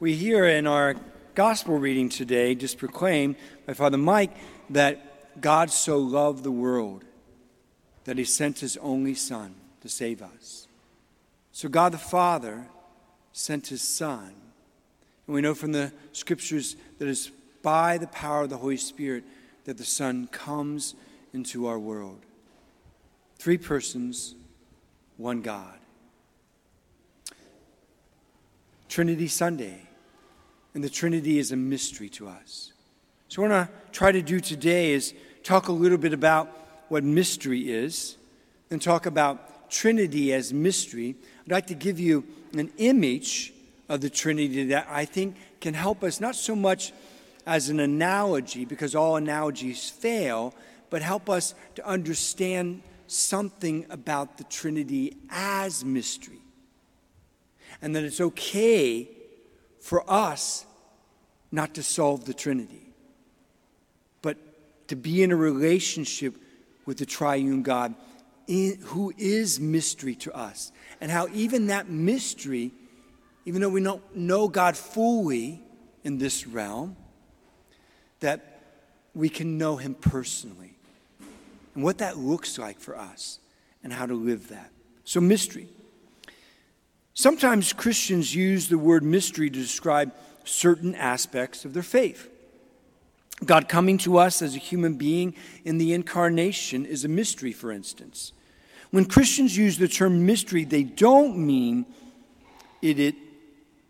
We hear in our gospel reading today, just proclaimed by Father Mike, that God so loved the world that he sent his only Son to save us. So God the Father sent his Son. And we know from the scriptures that it's by the power of the Holy Spirit that the Son comes into our world. Three persons, one God. Trinity Sunday, and the Trinity is a mystery to us. So, what I want to try to do today is talk a little bit about what mystery is, and talk about Trinity as mystery. I'd like to give you an image of the Trinity that I think can help us not so much as an analogy, because all analogies fail, but help us to understand something about the Trinity as mystery and that it's okay for us not to solve the Trinity, but to be in a relationship with the triune God in, who is mystery to us. And how even that mystery, even though we don't know God fully in this realm, that we can know Him personally and what that looks like for us and how to live that. So, mystery. Sometimes Christians use the word mystery to describe certain aspects of their faith. God coming to us as a human being in the incarnation is a mystery, for instance. When Christians use the term mystery, they don't mean it, it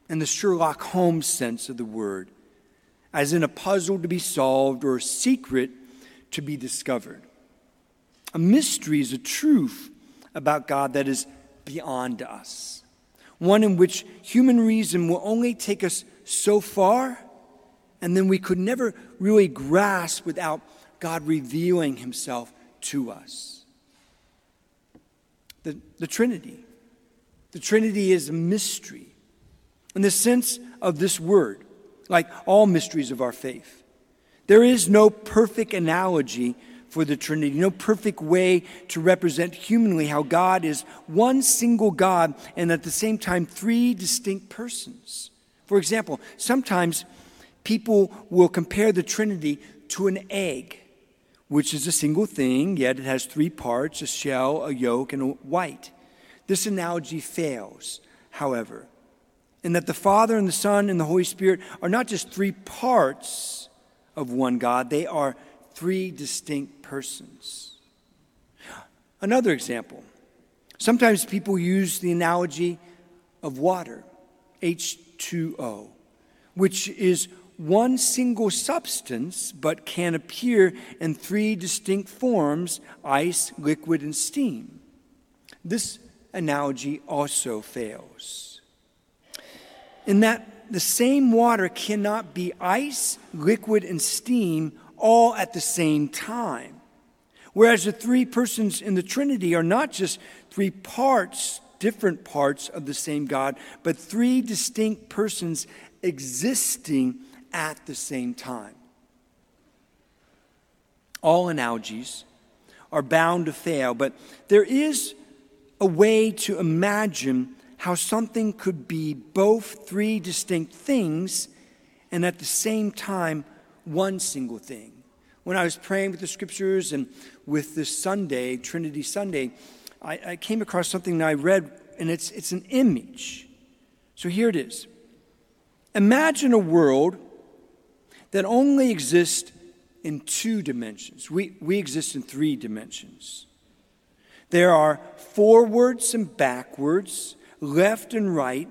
in the Sherlock Holmes sense of the word, as in a puzzle to be solved or a secret to be discovered. A mystery is a truth about God that is beyond us one in which human reason will only take us so far, and then we could never really grasp without God revealing himself to us. The, the Trinity. The Trinity is a mystery in the sense of this word, like all mysteries of our faith. There is no perfect analogy for the Trinity, no perfect way to represent humanly how God is one single God and at the same time three distinct persons. For example, sometimes people will compare the Trinity to an egg, which is a single thing, yet it has three parts a shell, a yolk, and a white. This analogy fails, however, in that the Father and the Son and the Holy Spirit are not just three parts of one God, they are three distinct persons. Another example sometimes people use the analogy of water, H2O, which is one single substance but can appear in three distinct forms ice, liquid, and steam. This analogy also fails. In that the same water cannot be ice, liquid, and steam all at the same time. Whereas the three persons in the Trinity are not just three parts, different parts of the same God, but three distinct persons existing at the same time. All analogies are bound to fail, but there is a way to imagine how something could be both three distinct things and at the same time one single thing. When I was praying with the scriptures and with this Sunday, Trinity Sunday, I, I came across something that I read, and it's, it's an image. So here it is Imagine a world that only exists in two dimensions. We, we exist in three dimensions. There are forwards and backwards, left and right,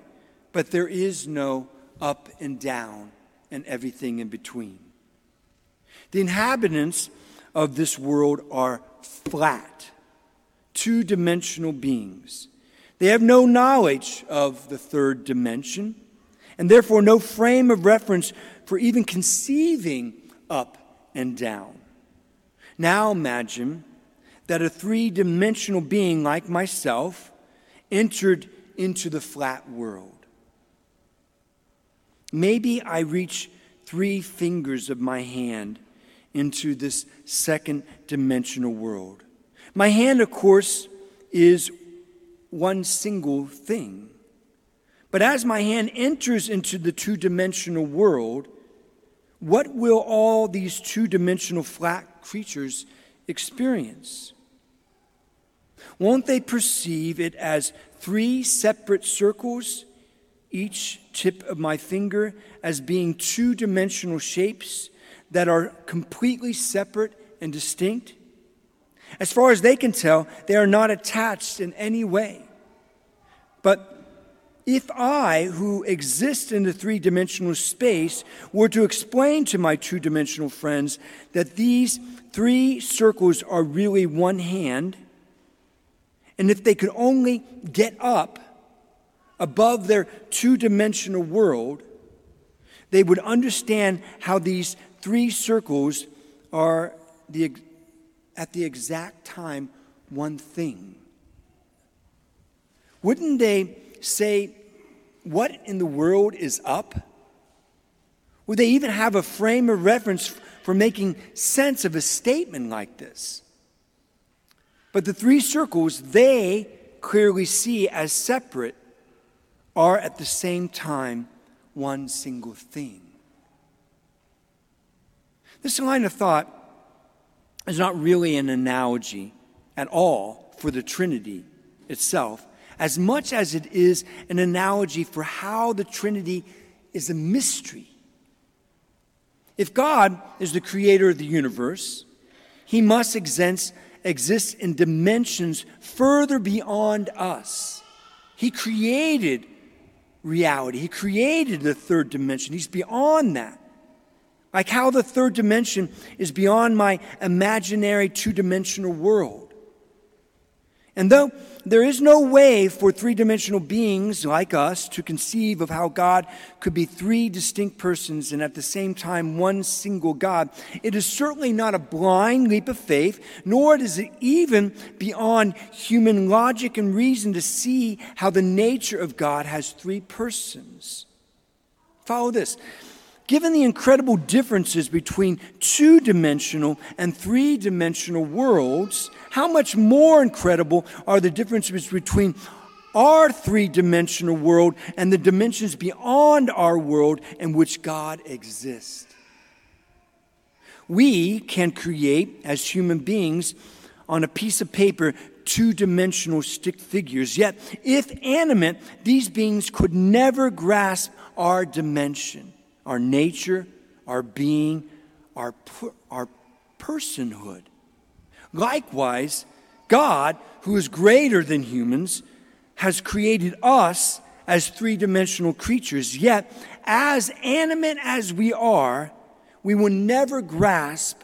but there is no up and down and everything in between. The inhabitants of this world are flat, two dimensional beings. They have no knowledge of the third dimension, and therefore no frame of reference for even conceiving up and down. Now imagine that a three dimensional being like myself entered into the flat world. Maybe I reach three fingers of my hand into this second dimensional world. My hand, of course, is one single thing. But as my hand enters into the two dimensional world, what will all these two dimensional flat creatures experience? Won't they perceive it as three separate circles, each tip of my finger as being two dimensional shapes that are completely separate and distinct? As far as they can tell, they are not attached in any way. But if I, who exist in the three dimensional space, were to explain to my two dimensional friends that these three circles are really one hand, and if they could only get up above their two dimensional world, they would understand how these three circles are the, at the exact time one thing. Wouldn't they say, What in the world is up? Would they even have a frame of reference for making sense of a statement like this? But the three circles they clearly see as separate are at the same time one single thing. This line of thought is not really an analogy at all for the Trinity itself, as much as it is an analogy for how the Trinity is a mystery. If God is the creator of the universe, he must exist, exist in dimensions further beyond us. He created reality, He created the third dimension. He's beyond that. Like how the third dimension is beyond my imaginary two dimensional world. And though there is no way for three dimensional beings like us to conceive of how God could be three distinct persons and at the same time one single God, it is certainly not a blind leap of faith, nor is it even beyond human logic and reason to see how the nature of God has three persons. Follow this. Given the incredible differences between two dimensional and three dimensional worlds, how much more incredible are the differences between our three dimensional world and the dimensions beyond our world in which God exists? We can create, as human beings, on a piece of paper, two dimensional stick figures. Yet, if animate, these beings could never grasp our dimension our nature, our being, our, our personhood. Likewise, God, who is greater than humans, has created us as three dimensional creatures. Yet, as animate as we are, we will never grasp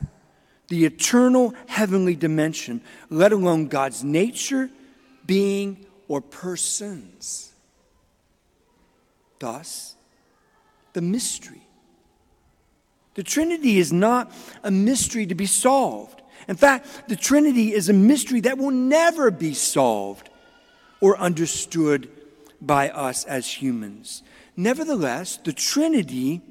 the eternal heavenly dimension, let alone God's nature, being, or persons. Thus, the mystery. The Trinity is not a mystery to be solved. In fact, the Trinity is a mystery that will never be solved or understood by us as humans. Nevertheless, the Trinity,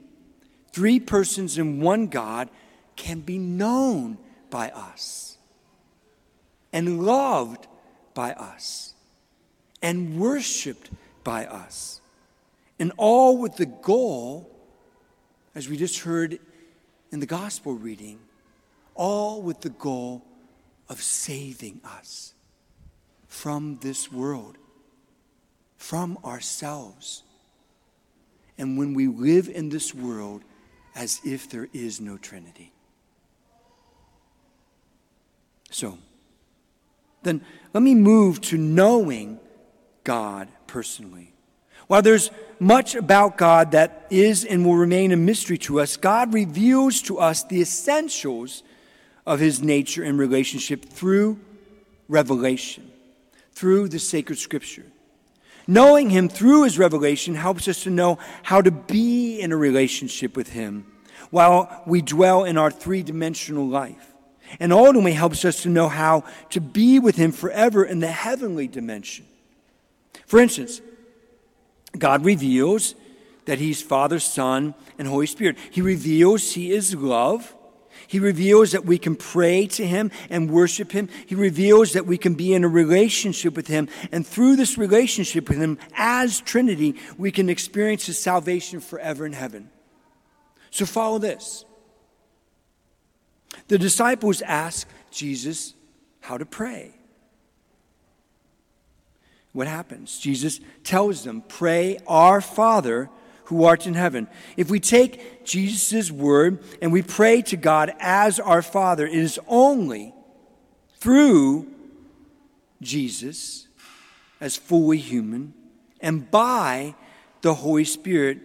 three persons in one God, can be known by us and loved by us and worshiped by us. And all with the goal, as we just heard in the gospel reading, all with the goal of saving us from this world, from ourselves. And when we live in this world as if there is no Trinity. So, then let me move to knowing God personally. While there's much about God that is and will remain a mystery to us, God reveals to us the essentials of his nature and relationship through revelation, through the sacred scripture. Knowing him through his revelation helps us to know how to be in a relationship with him while we dwell in our three dimensional life. And ultimately helps us to know how to be with him forever in the heavenly dimension. For instance, God reveals that He's Father, Son, and Holy Spirit. He reveals He is love. He reveals that we can pray to Him and worship Him. He reveals that we can be in a relationship with Him. And through this relationship with Him, as Trinity, we can experience His salvation forever in heaven. So follow this. The disciples ask Jesus how to pray. What happens? Jesus tells them, Pray, Our Father who art in heaven. If we take Jesus' word and we pray to God as our Father, it is only through Jesus as fully human and by the Holy Spirit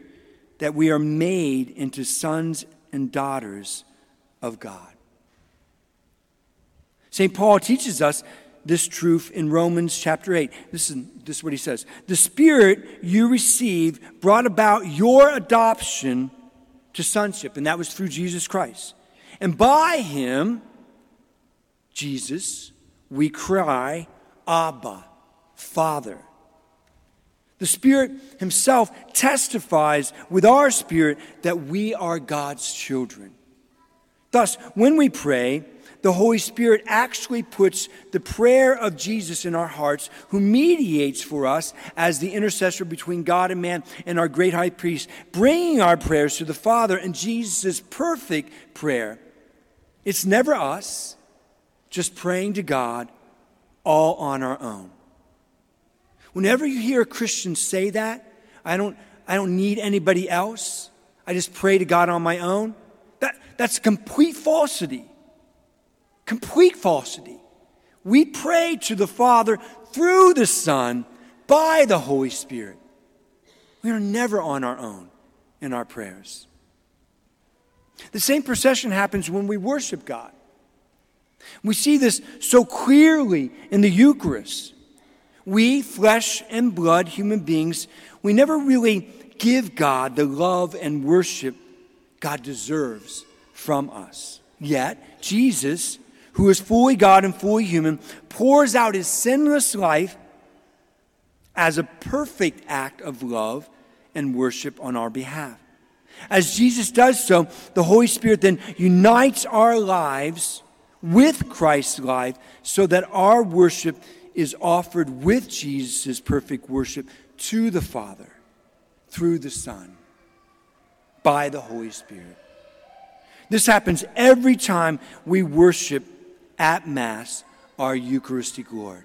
that we are made into sons and daughters of God. St. Paul teaches us this truth in Romans chapter 8. This is, this is what he says The Spirit you received brought about your adoption to sonship, and that was through Jesus Christ. And by him, Jesus, we cry, Abba, Father. The Spirit Himself testifies with our spirit that we are God's children. Thus, when we pray, the Holy Spirit actually puts the prayer of Jesus in our hearts, who mediates for us as the intercessor between God and man and our great high priest, bringing our prayers to the Father and Jesus' perfect prayer. It's never us just praying to God all on our own. Whenever you hear a Christian say that, I don't, I don't need anybody else. I just pray to God on my own. That, that's complete falsity. Complete falsity. We pray to the Father through the Son by the Holy Spirit. We are never on our own in our prayers. The same procession happens when we worship God. We see this so clearly in the Eucharist. We, flesh and blood human beings, we never really give God the love and worship God deserves from us. Yet, Jesus who is fully God and fully human, pours out his sinless life as a perfect act of love and worship on our behalf. As Jesus does so, the Holy Spirit then unites our lives with Christ's life so that our worship is offered with Jesus' perfect worship to the Father through the Son by the Holy Spirit. This happens every time we worship at Mass our Eucharistic Lord.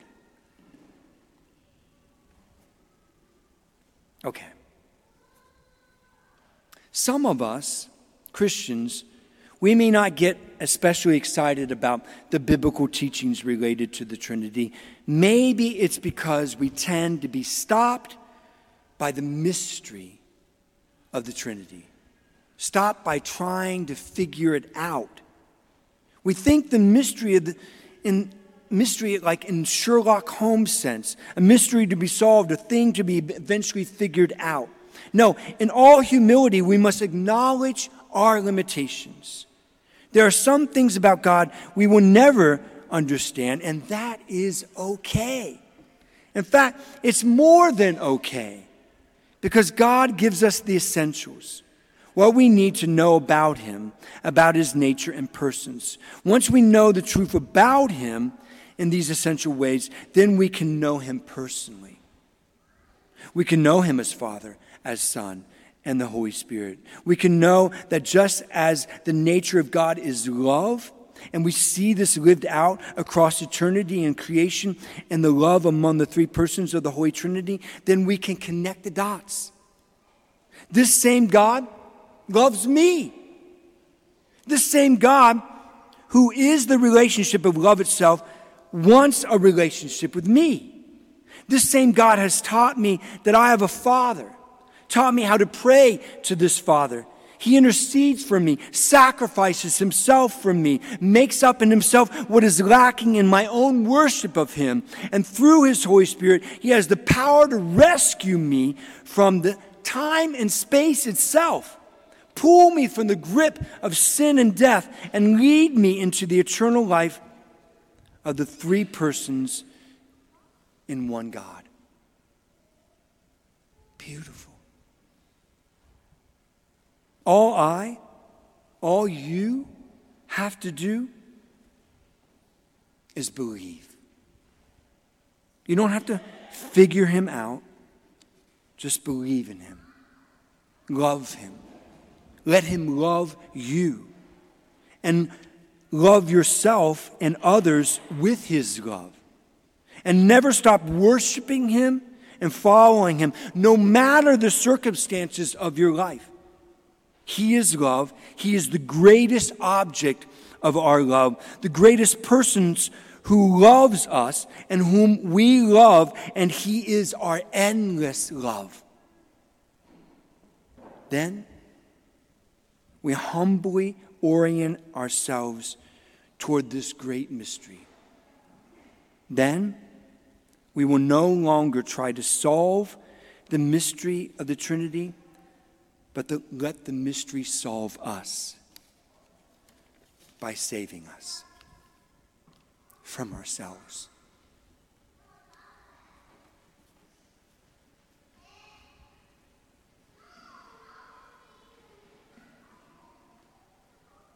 Okay. Some of us, Christians, we may not get especially excited about the biblical teachings related to the Trinity. Maybe it's because we tend to be stopped by the mystery of the Trinity, stopped by trying to figure it out. We think the mystery of the, in mystery like in Sherlock Holmes sense, a mystery to be solved, a thing to be eventually figured out. No, in all humility, we must acknowledge our limitations. There are some things about God we will never understand, and that is okay. In fact, it's more than okay because God gives us the essentials what we need to know about him, about his nature and persons. Once we know the truth about him in these essential ways, then we can know him personally. We can know him as Father, as Son, and the Holy Spirit. We can know that just as the nature of God is love, and we see this lived out across eternity and creation and the love among the three persons of the Holy Trinity, then we can connect the dots. This same God loves me. The same God who is the relationship of love itself wants a relationship with me. This same God has taught me that I have a Father, taught me how to pray to this Father. He intercedes for me, sacrifices himself for me, makes up in himself what is lacking in my own worship of him. And through his Holy Spirit, he has the power to rescue me from the time and space itself pull me from the grip of sin and death, and lead me into the eternal life of the three persons in one God. Beautiful. All I, all you, have to do is believe. You don't have to figure him out, just believe in him. Love him. Let him love you. And love yourself and others with his love. And never stop worshiping him and following him, no matter the circumstances of your life. He is love. He is the greatest object of our love, the greatest persons who loves us and whom we love, and He is our endless love. Then we humbly orient ourselves toward this great mystery. Then we will no longer try to solve the mystery of the Trinity, but to let the mystery solve us by saving us from ourselves.